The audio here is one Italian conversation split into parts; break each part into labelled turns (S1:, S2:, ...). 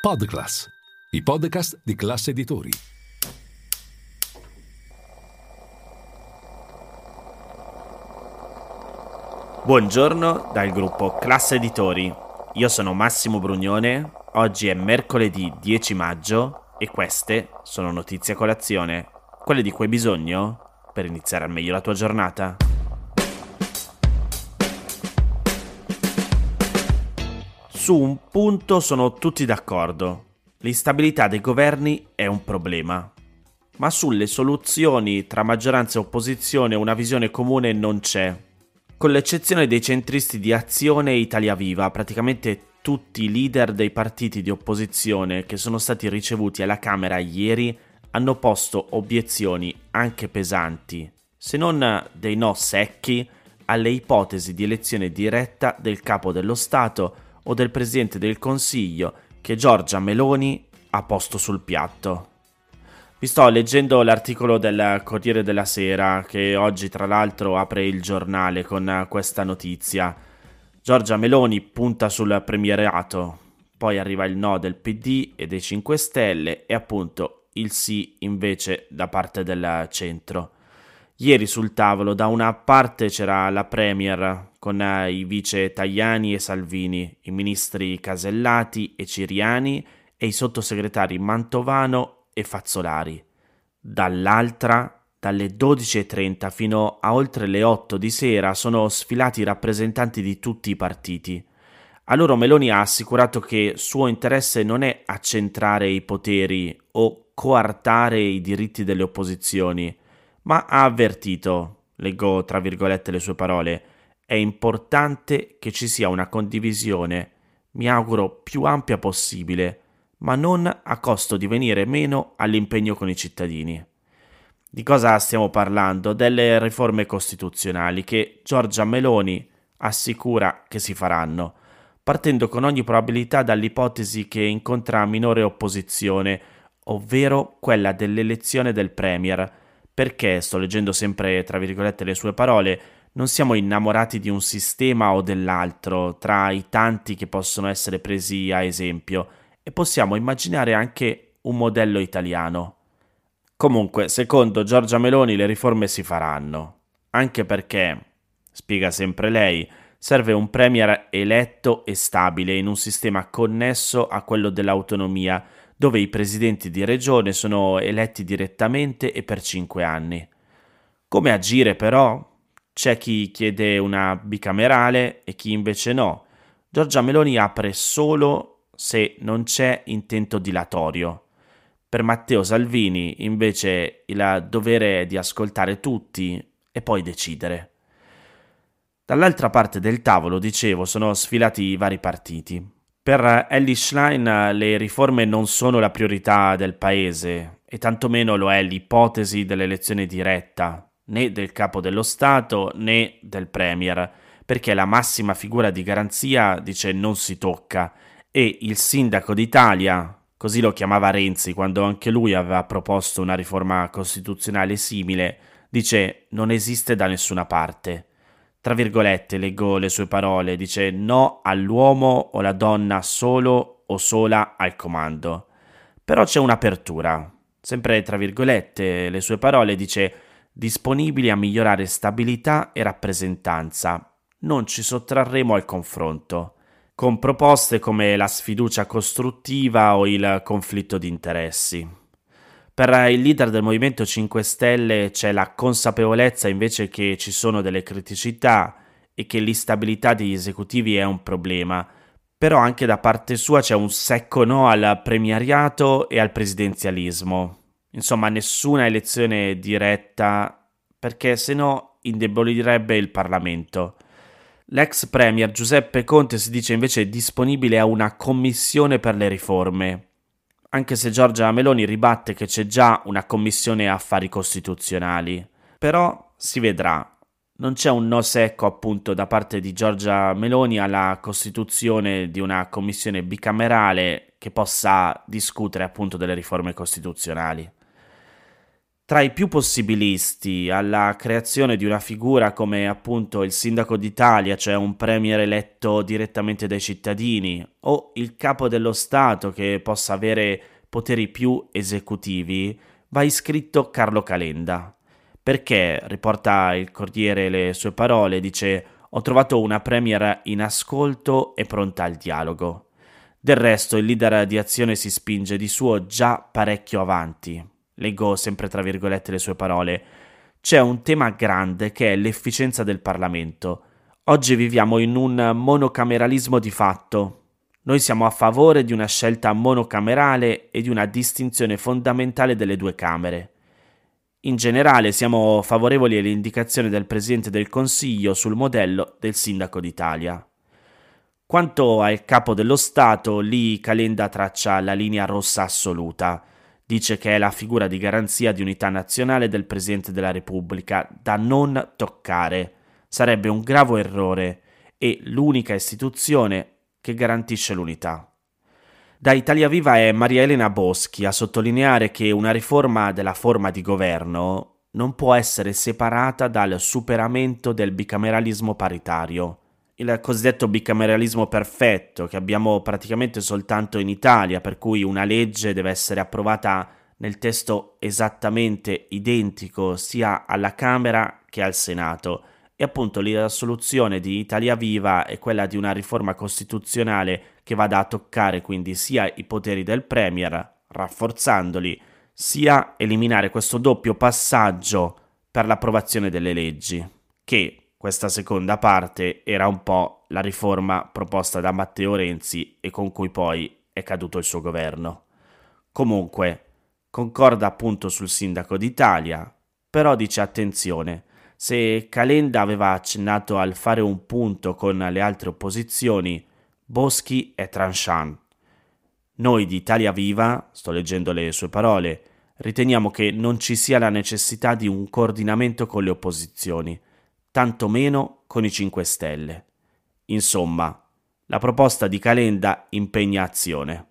S1: Podclass, i podcast di classe editori.
S2: Buongiorno dal gruppo Classe Editori. Io sono Massimo Brugnone. Oggi è mercoledì 10 maggio e queste sono notizie a colazione, quelle di cui hai bisogno per iniziare al meglio la tua giornata. Su un punto sono tutti d'accordo. L'instabilità dei governi è un problema. Ma sulle soluzioni tra maggioranza e opposizione una visione comune non c'è. Con l'eccezione dei centristi di Azione Italia Viva, praticamente tutti i leader dei partiti di opposizione che sono stati ricevuti alla Camera ieri hanno posto obiezioni anche pesanti, se non dei no secchi, alle ipotesi di elezione diretta del capo dello Stato o del Presidente del Consiglio che Giorgia Meloni ha posto sul piatto. Vi sto leggendo l'articolo del Corriere della Sera che oggi tra l'altro apre il giornale con questa notizia. Giorgia Meloni punta sul premierato, poi arriva il no del PD e dei 5 Stelle e appunto il sì invece da parte del centro. Ieri sul tavolo da una parte c'era la Premier con i vice Tajani e Salvini, i ministri Casellati e Ciriani e i sottosegretari Mantovano e Fazzolari. Dall'altra, dalle 12.30 fino a oltre le 8 di sera sono sfilati i rappresentanti di tutti i partiti. A loro Meloni ha assicurato che suo interesse non è accentrare i poteri o coartare i diritti delle opposizioni, ma ha avvertito, leggo tra virgolette le sue parole, è importante che ci sia una condivisione, mi auguro più ampia possibile, ma non a costo di venire meno all'impegno con i cittadini. Di cosa stiamo parlando? Delle riforme costituzionali che Giorgia Meloni assicura che si faranno, partendo con ogni probabilità dall'ipotesi che incontra minore opposizione, ovvero quella dell'elezione del Premier, perché, sto leggendo sempre tra virgolette le sue parole, non siamo innamorati di un sistema o dell'altro, tra i tanti che possono essere presi a esempio, e possiamo immaginare anche un modello italiano. Comunque, secondo Giorgia Meloni le riforme si faranno, anche perché, spiega sempre lei, serve un premier eletto e stabile in un sistema connesso a quello dell'autonomia, dove i presidenti di regione sono eletti direttamente e per cinque anni. Come agire però? C'è chi chiede una bicamerale e chi invece no. Giorgia Meloni apre solo se non c'è intento dilatorio. Per Matteo Salvini invece il dovere è di ascoltare tutti e poi decidere. Dall'altra parte del tavolo, dicevo, sono sfilati i vari partiti. Per Ellie Schlein le riforme non sono la priorità del paese e tantomeno lo è l'ipotesi dell'elezione diretta, né del capo dello Stato né del Premier, perché la massima figura di garanzia dice non si tocca. E il sindaco d'Italia, così lo chiamava Renzi quando anche lui aveva proposto una riforma costituzionale simile, dice non esiste da nessuna parte. Tra virgolette, leggo le sue parole, dice no all'uomo o alla donna solo o sola al comando. Però c'è un'apertura, sempre tra virgolette, le sue parole dice disponibili a migliorare stabilità e rappresentanza. Non ci sottrarremo al confronto, con proposte come la sfiducia costruttiva o il conflitto di interessi. Per il leader del Movimento 5 Stelle c'è la consapevolezza invece che ci sono delle criticità e che l'instabilità degli esecutivi è un problema, però anche da parte sua c'è un secco no al premiariato e al presidenzialismo. Insomma, nessuna elezione diretta, perché se no indebolirebbe il Parlamento. L'ex premier Giuseppe Conte si dice invece disponibile a una commissione per le riforme anche se Giorgia Meloni ribatte che c'è già una commissione affari costituzionali. Però si vedrà. Non c'è un no secco appunto da parte di Giorgia Meloni alla costituzione di una commissione bicamerale che possa discutere appunto delle riforme costituzionali. Tra i più possibilisti alla creazione di una figura come appunto il sindaco d'Italia, cioè un premier eletto direttamente dai cittadini, o il capo dello Stato che possa avere poteri più esecutivi, va iscritto Carlo Calenda. Perché, riporta il Corriere le sue parole, dice ho trovato una premier in ascolto e pronta al dialogo. Del resto il leader di azione si spinge di suo già parecchio avanti, leggo sempre tra virgolette le sue parole, c'è un tema grande che è l'efficienza del Parlamento. Oggi viviamo in un monocameralismo di fatto. Noi siamo a favore di una scelta monocamerale e di una distinzione fondamentale delle due Camere. In generale siamo favorevoli all'indicazione del Presidente del Consiglio sul modello del Sindaco d'Italia. Quanto al capo dello Stato, lì Calenda traccia la linea rossa assoluta. Dice che è la figura di garanzia di unità nazionale del Presidente della Repubblica da non toccare. Sarebbe un grave errore e l'unica istituzione che garantisce l'unità. Da Italia Viva è Maria Elena Boschi a sottolineare che una riforma della forma di governo non può essere separata dal superamento del bicameralismo paritario il cosiddetto bicameralismo perfetto che abbiamo praticamente soltanto in Italia, per cui una legge deve essere approvata nel testo esattamente identico sia alla Camera che al Senato. E appunto la soluzione di Italia Viva è quella di una riforma costituzionale che vada a toccare quindi sia i poteri del Premier, rafforzandoli, sia eliminare questo doppio passaggio per l'approvazione delle leggi, che questa seconda parte era un po' la riforma proposta da Matteo Renzi e con cui poi è caduto il suo governo. Comunque, concorda appunto sul sindaco d'Italia, però dice attenzione, se Calenda aveva accennato al fare un punto con le altre opposizioni, Boschi è tranchant. Noi di Italia Viva, sto leggendo le sue parole, riteniamo che non ci sia la necessità di un coordinamento con le opposizioni tantomeno con i 5 Stelle. Insomma, la proposta di Calenda impegna azione.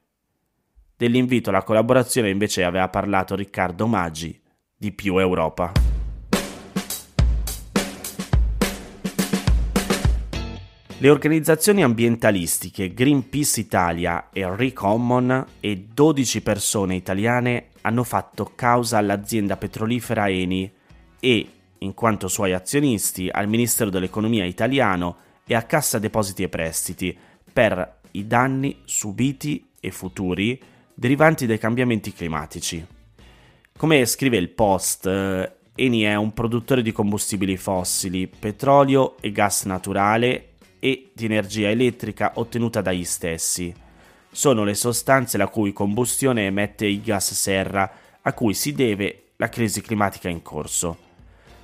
S2: Dell'invito alla collaborazione invece aveva parlato Riccardo Maggi di Più Europa. Le organizzazioni ambientalistiche Greenpeace Italia e Recommon e 12 persone italiane hanno fatto causa all'azienda petrolifera Eni e in quanto suoi azionisti, al Ministero dell'Economia italiano e a Cassa Depositi e Prestiti per i danni subiti e futuri derivanti dai cambiamenti climatici. Come scrive il Post, eh, Eni è un produttore di combustibili fossili, petrolio e gas naturale e di energia elettrica ottenuta dagli stessi. Sono le sostanze la cui combustione emette i gas serra a cui si deve la crisi climatica in corso.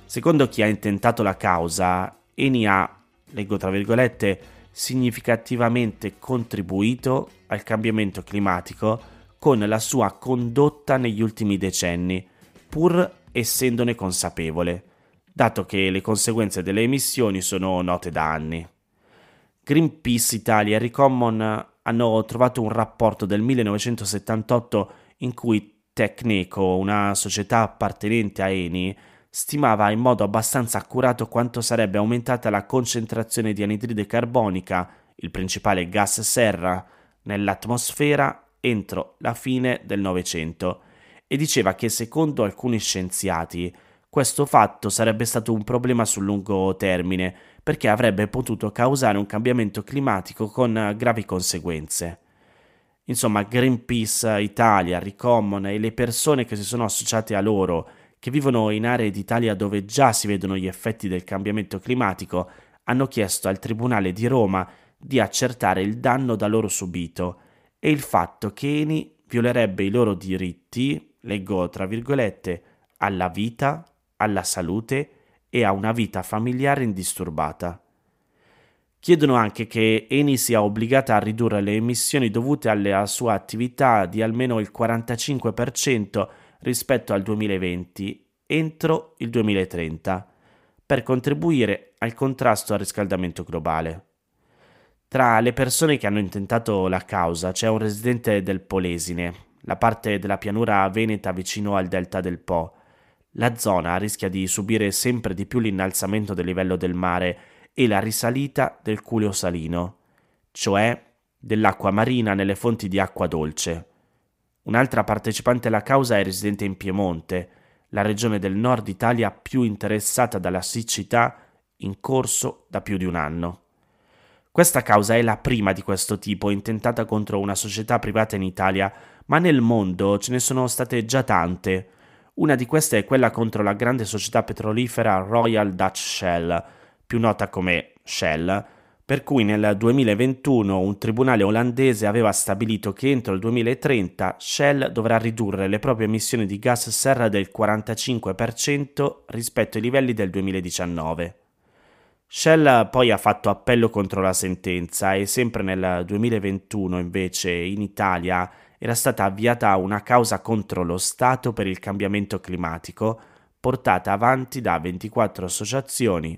S2: Secondo chi ha intentato la causa, Eni ha, leggo tra virgolette, significativamente contribuito al cambiamento climatico con la sua condotta negli ultimi decenni, pur essendone consapevole, dato che le conseguenze delle emissioni sono note da anni. Greenpeace Italia e Recommon hanno trovato un rapporto del 1978 in cui Tecneco, una società appartenente a Eni, stimava in modo abbastanza accurato quanto sarebbe aumentata la concentrazione di anidride carbonica, il principale gas serra, nell'atmosfera entro la fine del Novecento e diceva che secondo alcuni scienziati questo fatto sarebbe stato un problema sul lungo termine perché avrebbe potuto causare un cambiamento climatico con gravi conseguenze. Insomma, Greenpeace Italia, Ricommon e le persone che si sono associate a loro che vivono in aree d'Italia dove già si vedono gli effetti del cambiamento climatico, hanno chiesto al Tribunale di Roma di accertare il danno da loro subito e il fatto che Eni violerebbe i loro diritti, leggo tra virgolette, alla vita, alla salute e a una vita familiare indisturbata. Chiedono anche che Eni sia obbligata a ridurre le emissioni dovute alla sua attività di almeno il 45% rispetto al 2020 entro il 2030 per contribuire al contrasto al riscaldamento globale. Tra le persone che hanno intentato la causa c'è un residente del Polesine, la parte della pianura veneta vicino al delta del Po. la zona rischia di subire sempre di più l'innalzamento del livello del mare e la risalita del culeo salino, cioè dell'acqua marina nelle fonti di acqua dolce. Un'altra partecipante alla causa è residente in Piemonte, la regione del nord Italia più interessata dalla siccità in corso da più di un anno. Questa causa è la prima di questo tipo intentata contro una società privata in Italia, ma nel mondo ce ne sono state già tante. Una di queste è quella contro la grande società petrolifera Royal Dutch Shell, più nota come Shell, per cui nel 2021 un tribunale olandese aveva stabilito che entro il 2030 Shell dovrà ridurre le proprie emissioni di gas serra del 45% rispetto ai livelli del 2019. Shell poi ha fatto appello contro la sentenza e sempre nel 2021 invece in Italia era stata avviata una causa contro lo Stato per il cambiamento climatico portata avanti da 24 associazioni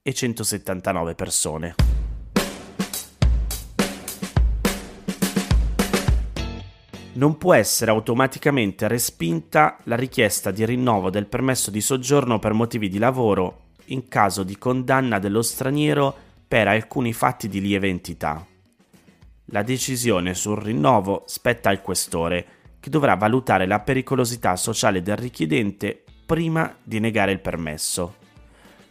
S2: e 179 persone. Non può essere automaticamente respinta la richiesta di rinnovo del permesso di soggiorno per motivi di lavoro in caso di condanna dello straniero per alcuni fatti di lieve entità. La decisione sul rinnovo spetta al questore, che dovrà valutare la pericolosità sociale del richiedente prima di negare il permesso.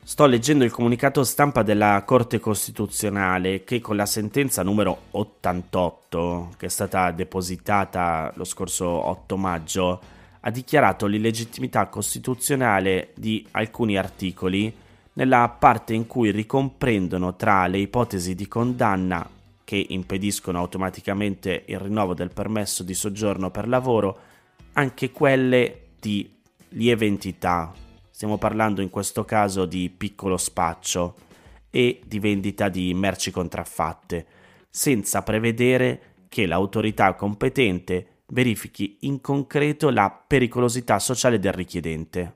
S2: Sto leggendo il comunicato stampa della Corte Costituzionale che con la sentenza numero 88, che è stata depositata lo scorso 8 maggio, ha dichiarato l'illegittimità costituzionale di alcuni articoli nella parte in cui ricomprendono tra le ipotesi di condanna che impediscono automaticamente il rinnovo del permesso di soggiorno per lavoro anche quelle di lieve entità Stiamo parlando in questo caso di piccolo spaccio e di vendita di merci contraffatte, senza prevedere che l'autorità competente verifichi in concreto la pericolosità sociale del richiedente.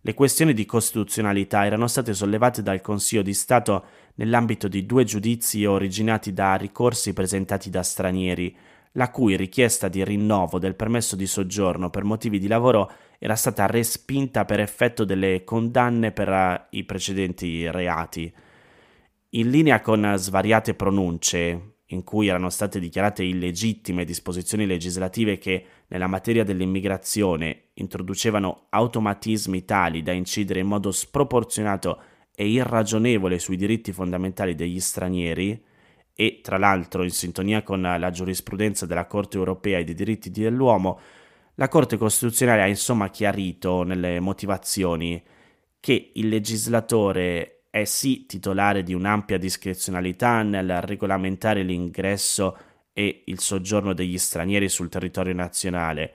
S2: Le questioni di costituzionalità erano state sollevate dal Consiglio di Stato nell'ambito di due giudizi originati da ricorsi presentati da stranieri, la cui richiesta di rinnovo del permesso di soggiorno per motivi di lavoro era stata respinta per effetto delle condanne per eh, i precedenti reati. In linea con svariate pronunce in cui erano state dichiarate illegittime disposizioni legislative che nella materia dell'immigrazione introducevano automatismi tali da incidere in modo sproporzionato e irragionevole sui diritti fondamentali degli stranieri, e tra l'altro in sintonia con la giurisprudenza della Corte europea dei diritti dell'uomo, la Corte Costituzionale ha insomma chiarito nelle motivazioni che il legislatore è sì titolare di un'ampia discrezionalità nel regolamentare l'ingresso e il soggiorno degli stranieri sul territorio nazionale,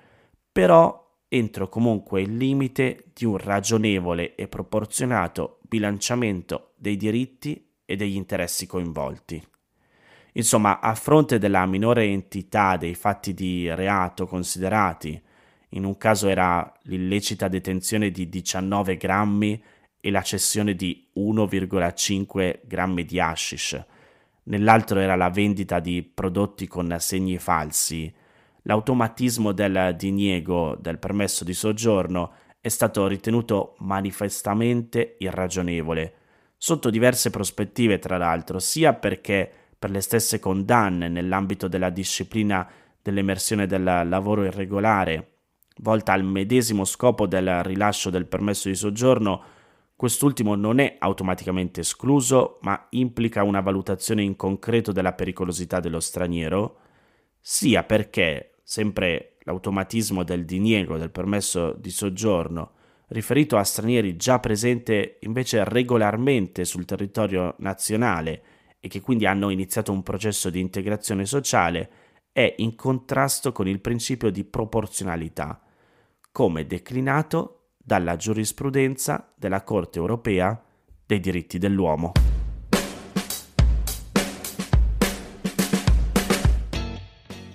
S2: però entro comunque il limite di un ragionevole e proporzionato bilanciamento dei diritti e degli interessi coinvolti. Insomma, a fronte della minore entità dei fatti di reato considerati, in un caso era l'illecita detenzione di 19 grammi e la cessione di 1,5 grammi di hashish, nell'altro era la vendita di prodotti con segni falsi. L'automatismo del diniego del permesso di soggiorno è stato ritenuto manifestamente irragionevole, sotto diverse prospettive tra l'altro, sia perché per le stesse condanne nell'ambito della disciplina dell'emersione del lavoro irregolare volta al medesimo scopo del rilascio del permesso di soggiorno, quest'ultimo non è automaticamente escluso, ma implica una valutazione in concreto della pericolosità dello straniero, sia perché, sempre l'automatismo del diniego del permesso di soggiorno, riferito a stranieri già presenti invece regolarmente sul territorio nazionale e che quindi hanno iniziato un processo di integrazione sociale, è in contrasto con il principio di proporzionalità, come declinato dalla giurisprudenza della Corte europea dei diritti dell'uomo.